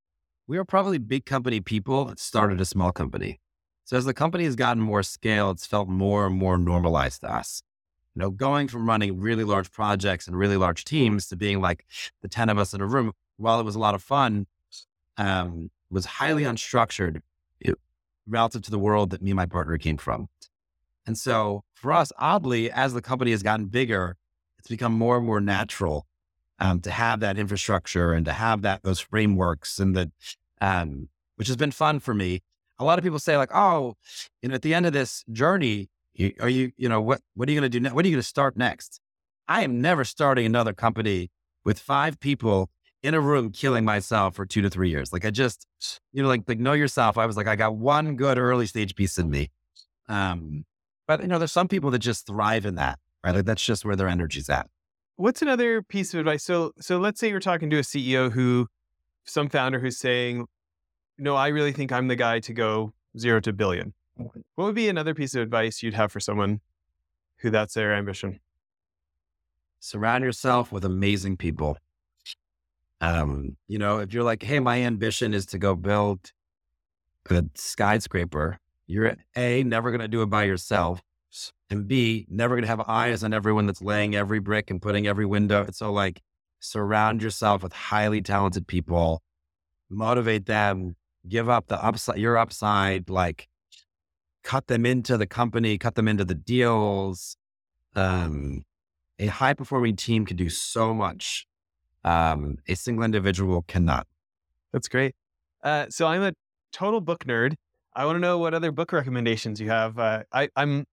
we are probably big company people that started a small company. So as the company has gotten more scale, it's felt more and more normalized to us you know, going from running really large projects and really large teams to being like the 10 of us in a room, while it was a lot of fun, um, was highly unstructured it, relative to the world that me and my partner came from. And so for us, oddly, as the company has gotten bigger, it's become more and more natural um, to have that infrastructure and to have that those frameworks and that, um, which has been fun for me. A lot of people say like, oh, you know, at the end of this journey, are you, you know, what, what are you going to do? Ne- what are you going to start next? I am never starting another company with five people in a room killing myself for two to three years. Like I just, you know, like, like know yourself. I was like, I got one good early stage piece in me. Um, but you know, there's some people that just thrive in that, right? Like that's just where their energy's at. What's another piece of advice? So, so let's say you're talking to a CEO who, some founder who's saying, no, I really think I'm the guy to go zero to billion. What would be another piece of advice you'd have for someone who that's their ambition? Surround yourself with amazing people. Um, you know, if you're like, hey, my ambition is to go build a skyscraper, you're A, never going to do it by yourself. And B, never going to have eyes on everyone that's laying every brick and putting every window. So, like, surround yourself with highly talented people, motivate them, give up the upside, your upside, like, cut them into the company, cut them into the deals. Um, a high performing team can do so much. Um, a single individual cannot. That's great. Uh, so I'm a total book nerd. I want to know what other book recommendations you have. Uh, I, I'm,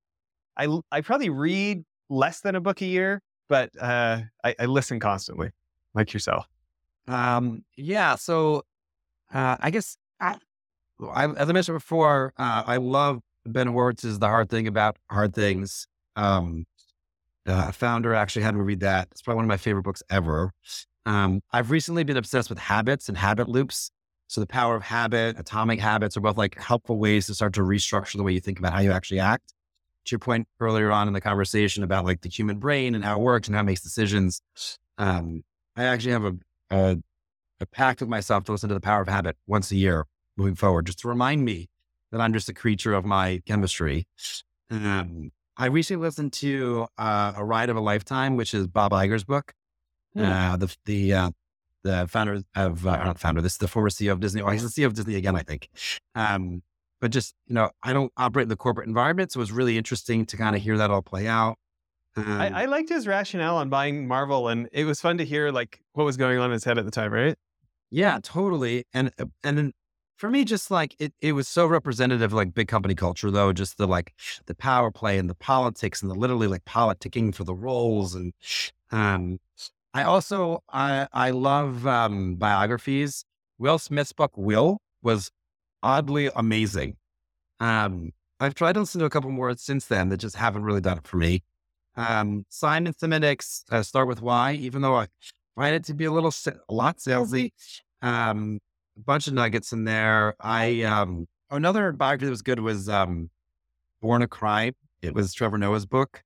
I, I probably read less than a book a year, but uh, I, I listen constantly, like yourself. Um, yeah. So uh, I guess I, I, as I mentioned before, uh, I love Ben Horowitz's The Hard Thing About Hard Things. Um, uh, founder actually had me read that. It's probably one of my favorite books ever. Um, I've recently been obsessed with habits and habit loops. So the power of habit, atomic habits are both like helpful ways to start to restructure the way you think about how you actually act. To your point earlier on in the conversation about like the human brain and how it works and how it makes decisions. Um, I actually have a, a, a pact with myself to listen to the power of habit once a year moving forward, just to remind me that I'm just a creature of my chemistry. Um, I recently listened to uh, A Ride of a Lifetime, which is Bob Iger's book. Hmm. Uh, the the uh, the founder of uh, not founder, this is the former CEO of Disney. Oh, he's the CEO of Disney again, I think. Um, but just you know, I don't operate in the corporate environment, so it was really interesting to kind of hear that all play out. Um, I, I liked his rationale on buying Marvel, and it was fun to hear like what was going on in his head at the time, right? Yeah, totally. And uh, and then for me, just like it, it was so representative of like big company culture, though, just the like the power play and the politics and the literally like politicking for the roles. And um, I also, I, I love um, biographies. Will Smith's book, Will, was oddly amazing. Um, I've tried to listen to a couple more since then that just haven't really done it for me. Um, Simon Sinek's uh, Start With Why, even though I find it to be a little, a lot salesy. Um, a bunch of nuggets in there. I um another biography that was good was um Born a Crime. It was Trevor Noah's book,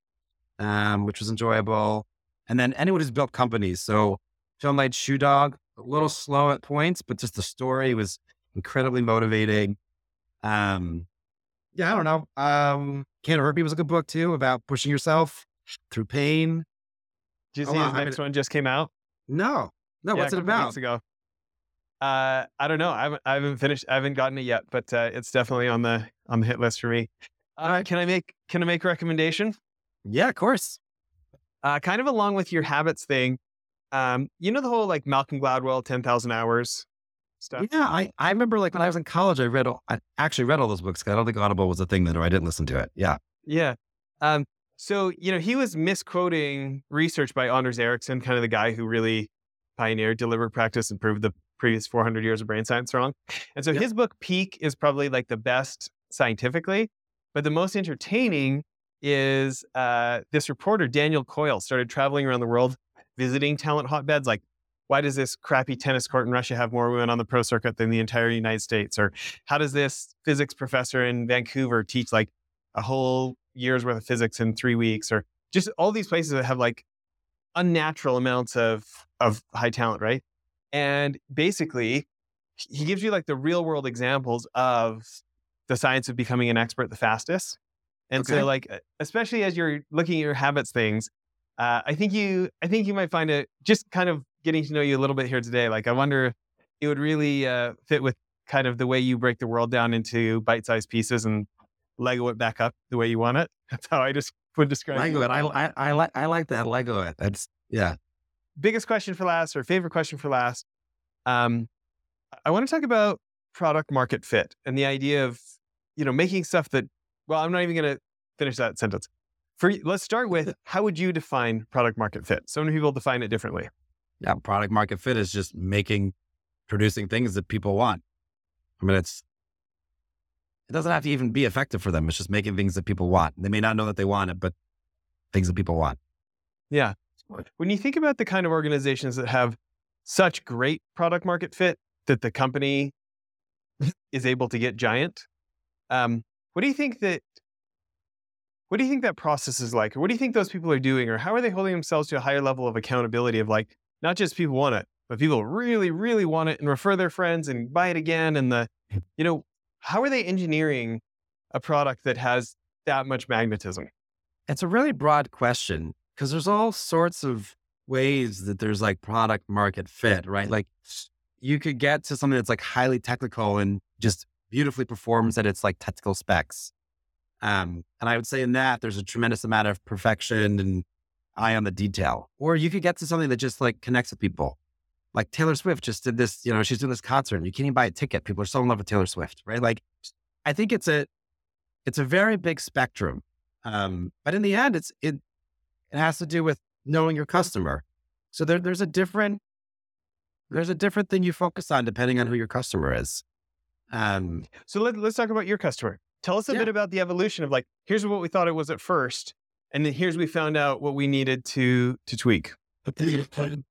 um, which was enjoyable. And then anyone who's built companies. So film like Shoe Dog, a little slow at points, but just the story was incredibly motivating. Um, yeah, I don't know. Um, Can't Hurt Me was a good book too about pushing yourself through pain. Did you see his I next one just came out? No, no, Yeah, what's it about? weeks ago. Uh, I don't know. I haven't, I haven't finished. I haven't gotten it yet, but uh, it's definitely on the on the hit list for me. Uh, can I make Can I make a recommendation? Yeah, of course. Uh, kind of along with your habits thing. Um, you know the whole like Malcolm Gladwell, ten thousand hours stuff. Yeah, I, I remember like when I was in college, I read all, I actually read all those books. I don't think Audible was a thing then, or I didn't listen to it. Yeah. Yeah. Um, so, you know, he was misquoting research by Anders Ericsson, kind of the guy who really pioneered deliberate practice and proved the previous 400 years of brain science wrong. And so Yep. his book, Peak, is probably like the best scientifically, but the most entertaining is uh, this reporter, Daniel Coyle, started traveling around the world visiting talent hotbeds. Like, why does this crappy tennis court in Russia have more women on the pro circuit than the entire United States? Or how does this physics professor in Vancouver teach like a whole year's worth of physics in three weeks? Or just all these places that have like unnatural amounts of of high talent, right? And basically, he gives you like the real world examples of the science of becoming an expert the fastest. And Okay. so, like, especially as you're looking at your habits things, uh, I think you, I think you might find it just kind of getting to know you a little bit here today. Like, I wonder if it would really uh, fit with kind of the way you break the world down into bite-sized pieces and Lego it back up the way you want it. That's how I just would describe it. Lego it. I, I, I like I like that Lego it. That's yeah. biggest question for last or favorite question for last. Um, I want to talk about product market fit and the idea of, you know, making stuff that, well, I'm not even going to finish that sentence. For let's start with how would you define product market fit? So many people define it differently. Yeah. Product market fit is just making producing things that people want. I mean it's it doesn't have to even be effective for them. It's just making things that people want. They may not know that they want it, but things that people want. Yeah. When you think about the kind of organizations that have such great product market fit that the company is able to get giant, um, what do you think that? What do you think that process is like? Or what do you think those people are doing? Or how are they holding themselves to a higher level of accountability of like, not just people want it, but people really, really want it and refer their friends and buy it again? And the, you know, how are they engineering a product that has that much magnetism? It's a really broad question because there's all sorts of ways that there's like product market fit, right? Like you could get to something that's like highly technical and just beautifully performs at its like technical specs. Um, and I would say in that there's a tremendous amount of perfection and eye on the detail. Or you could get to something that just like connects with people. Like Taylor Swift just did this, you know, she's doing this concert and you can't even buy a ticket. People are so in love with Taylor Swift, right? Like I think it's a it's a very big spectrum. Um, but in the end, it's it it has to do with knowing your customer. So there, there's a different there's a different thing you focus on depending on who your customer is. Um, So let, let's talk about your customer. Tell us a Yeah. bit about the evolution of like, here's what we thought it was at first, and then here's we found out what we needed to to tweak.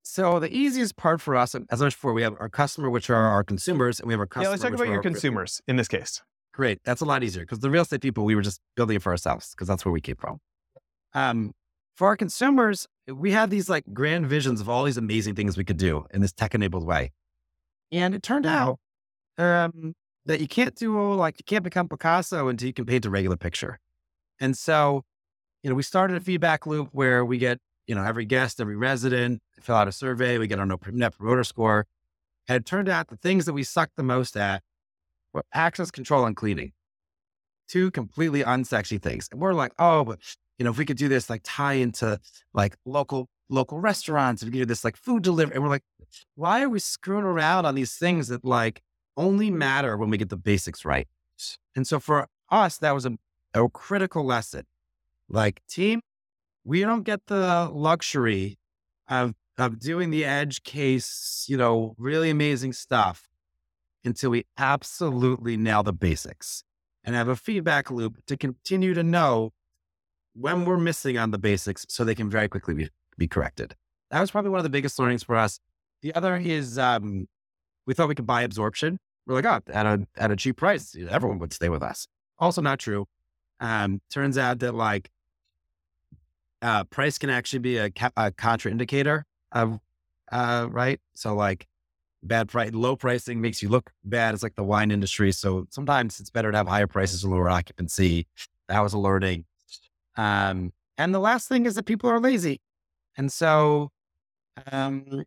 so the easiest part for us, as I mentioned before, we have our customer, which are our consumers, and we have our customers. yeah, let's talk about your consumers in this case. Great. That's a lot easier because the real estate people, we were just building it for ourselves because that's where we came from. Um, for our consumers, we had these like grand visions of all these amazing things we could do in this tech enabled way. And it turned out um, that you can't do like, you can't become Picasso until you can paint a regular picture. And so, you know, we started a mm-hmm. feedback loop where we get, you know, every guest, every resident fill out a survey, we get our net promoter score. And it turned out the things that we sucked the most at were access control and cleaning. Two completely unsexy things. And we're like, oh, but you know, if we could do this, like tie into like local local restaurants, if we could do this like food delivery. And we're like, why are we screwing around on these things that like only matter when we get the basics right? And so for us, that was a, a critical lesson. Like, team, we don't get the luxury of of doing the edge case, you know, really amazing stuff until we absolutely nail the basics and have a feedback loop to continue to know when we're missing on the basics so they can very quickly be, be corrected. That was probably one of the biggest learnings for us. The other is um, we thought we could buy absorption. We're like, oh, at a, at a cheap price, everyone would stay with us. Also not true. Um, turns out that like uh, price can actually be a, ca- a contraindicator of, uh, right? So like bad price, low pricing makes you look bad. It's like the wine industry. So sometimes it's better to have higher prices and lower occupancy. That was a learning. Um, and the last thing is that people are lazy. And so, um,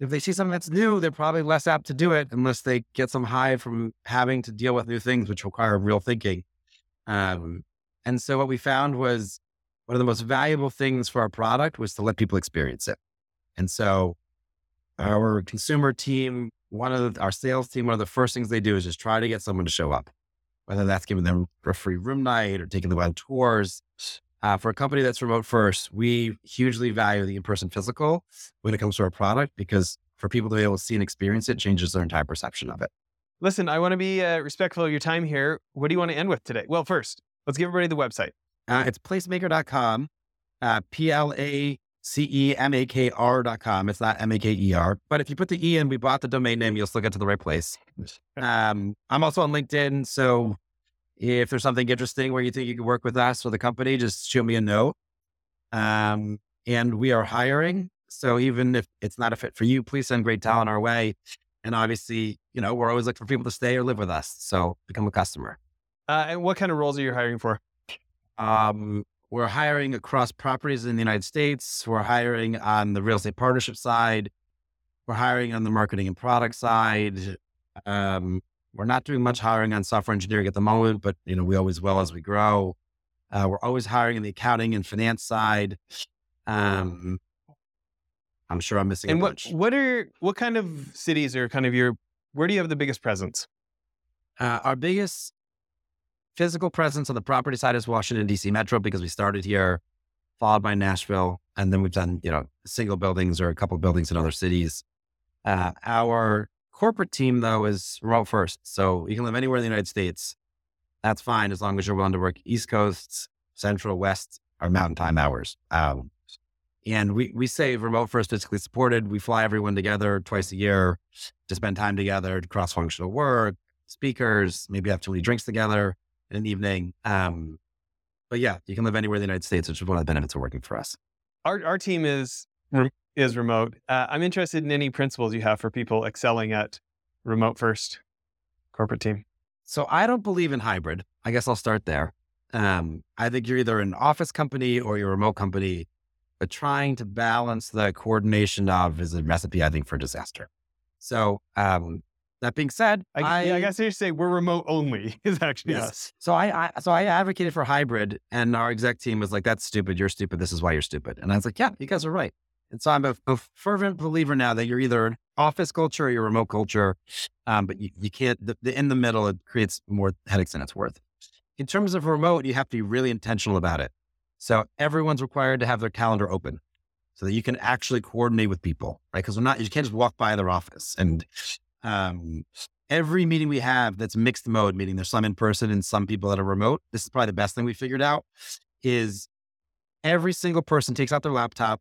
if they see something that's new, they're probably less apt to do it unless they get some high from having to deal with new things, which require real thinking. Um, and so what we found was one of the most valuable things for our product was to let people experience it. And so our consumer team, one of the, our sales team, one of the first things they do is just try to get someone to show up, whether that's giving them a free room night or taking them on tours. Uh, for a company that's remote first, we hugely value the in-person physical when it comes to our product because for people to be able to see and experience it changes their entire perception of it. Listen, I want to be uh, respectful of your time here. What do you want to end with today? Well, first, let's give everybody the website. Uh, it's placemakr.com, uh, P L A C E M A K R.com. It's not M A K E R. But if you put the E in, we bought the domain name, you'll still get to the right place. Um, I'm also on LinkedIn. So if there's something interesting where you think you could work with us or the company, just shoot me a note. Um, and we are hiring. So even if it's not a fit for you, please send great talent our way. And obviously, you know, we're always looking for people to stay or live with us. So become a customer. Uh, and what kind of roles are you hiring for? Um, we're hiring across properties in the United States. We're hiring on the real estate partnership side. We're hiring on the marketing and product side. Um, we're not doing much hiring on software engineering at the moment, but you know we always will as we grow. Uh, we're always hiring in the accounting and finance side. Um, I'm sure I'm missing and a what bunch. what are what kind of cities are kind of your where do you have the biggest presence? Uh, our biggest physical presence on the property side is Washington D.C. Metro because we started here, followed by Nashville, and then we've done you know single buildings or a couple of buildings in other cities. Uh, our corporate team though is remote first, so you can live anywhere in the United States. That's fine as long as you're willing to work East Coast, Central, West, or Mountain Time hours. Um, and we we say remote first, physically supported. We fly everyone together twice a year to spend time together, to cross functional work, speakers, maybe have too many drinks together in an evening. Um, but yeah, you can live anywhere in the United States, which is one of the benefits of working for us. Our our team is re- is remote. Uh, I'm interested in any principles you have for people excelling at remote first corporate team. So I don't believe in hybrid. I guess I'll start there. Um, I think you're either an office company or you're a remote company, but trying to balance the coordination of is a recipe, I think, for disaster. So um, that being said, I, I, yeah, I guess you say we're remote only is actually Yes. us. So I, I so I advocated for hybrid, and our exec team was like, "That's stupid. You're stupid. This is why you're stupid." And I was like, "Yeah, you guys are right." And so I'm a, a fervent believer now that you're either an office culture or you're remote culture, um, but you, you can't. The, the in the middle it creates more headaches than it's worth. In terms of remote, you have to be really intentional about it. So everyone's required to have their calendar open so that you can actually coordinate with people, right? Because we're not, you can't just walk by their office. And um, every meeting we have that's mixed mode, meaning there's some in person and some people that are remote. This is probably the best thing we figured out is every single person takes out their laptop,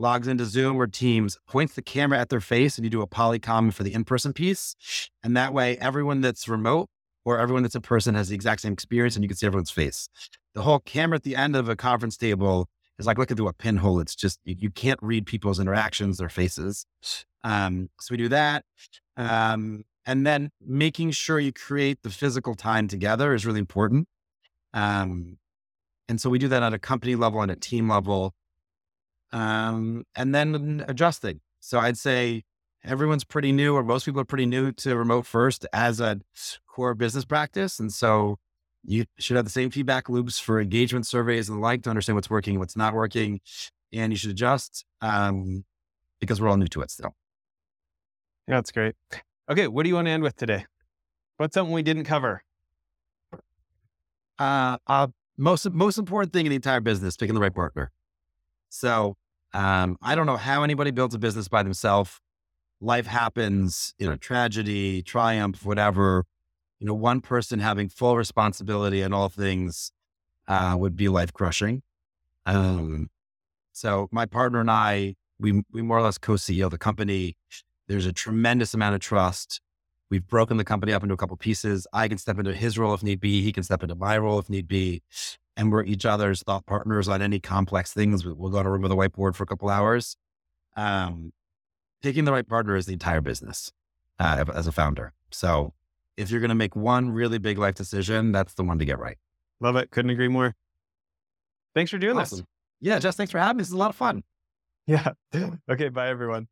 logs into Zoom or Teams, points the camera at their face, and you do a polycom for the in-person piece. And that way, everyone that's remote or everyone that's in person has the exact same experience and you can see everyone's face. The whole camera at the end of a conference table is like looking through a pinhole. It's just, you, you can't read people's interactions, their faces. Um, so we do that. Um, and then making sure you create the physical time together is really important. Um, and so we do that at a company level and a team level. Um, and then adjusting. So I'd say everyone's pretty new, or most people are pretty new to remote first as a core business practice. And so you should have the same feedback loops for engagement surveys and the like to understand what's working and what's not working. And you should adjust um, because we're all new to it still. Yeah, that's great. Okay, what do you want to end with today? What's something we didn't cover? Uh, uh, most most important thing in the entire business, picking the right partner. So um, I don't know how anybody builds a business by themselves. Life happens, you know, tragedy, triumph, whatever. You know, one person having full responsibility in all things uh, would be life crushing. Um, so my partner and I, we we more or less co-CEO the company. There's a tremendous amount of trust. We've broken the company up into a couple pieces. I can step into his role if need be. He can step into my role if need be. And we're each other's thought partners on any complex things. We'll go to a room with a whiteboard for a couple hours. Um, picking the right partner is the entire business uh, as a founder. So if you're going to make one really big life decision, that's the one to get right. Love it. Couldn't agree more. Thanks for doing Awesome. this. Yeah, Jess, thanks for having me. This is a lot of fun. Yeah. okay. Bye, everyone.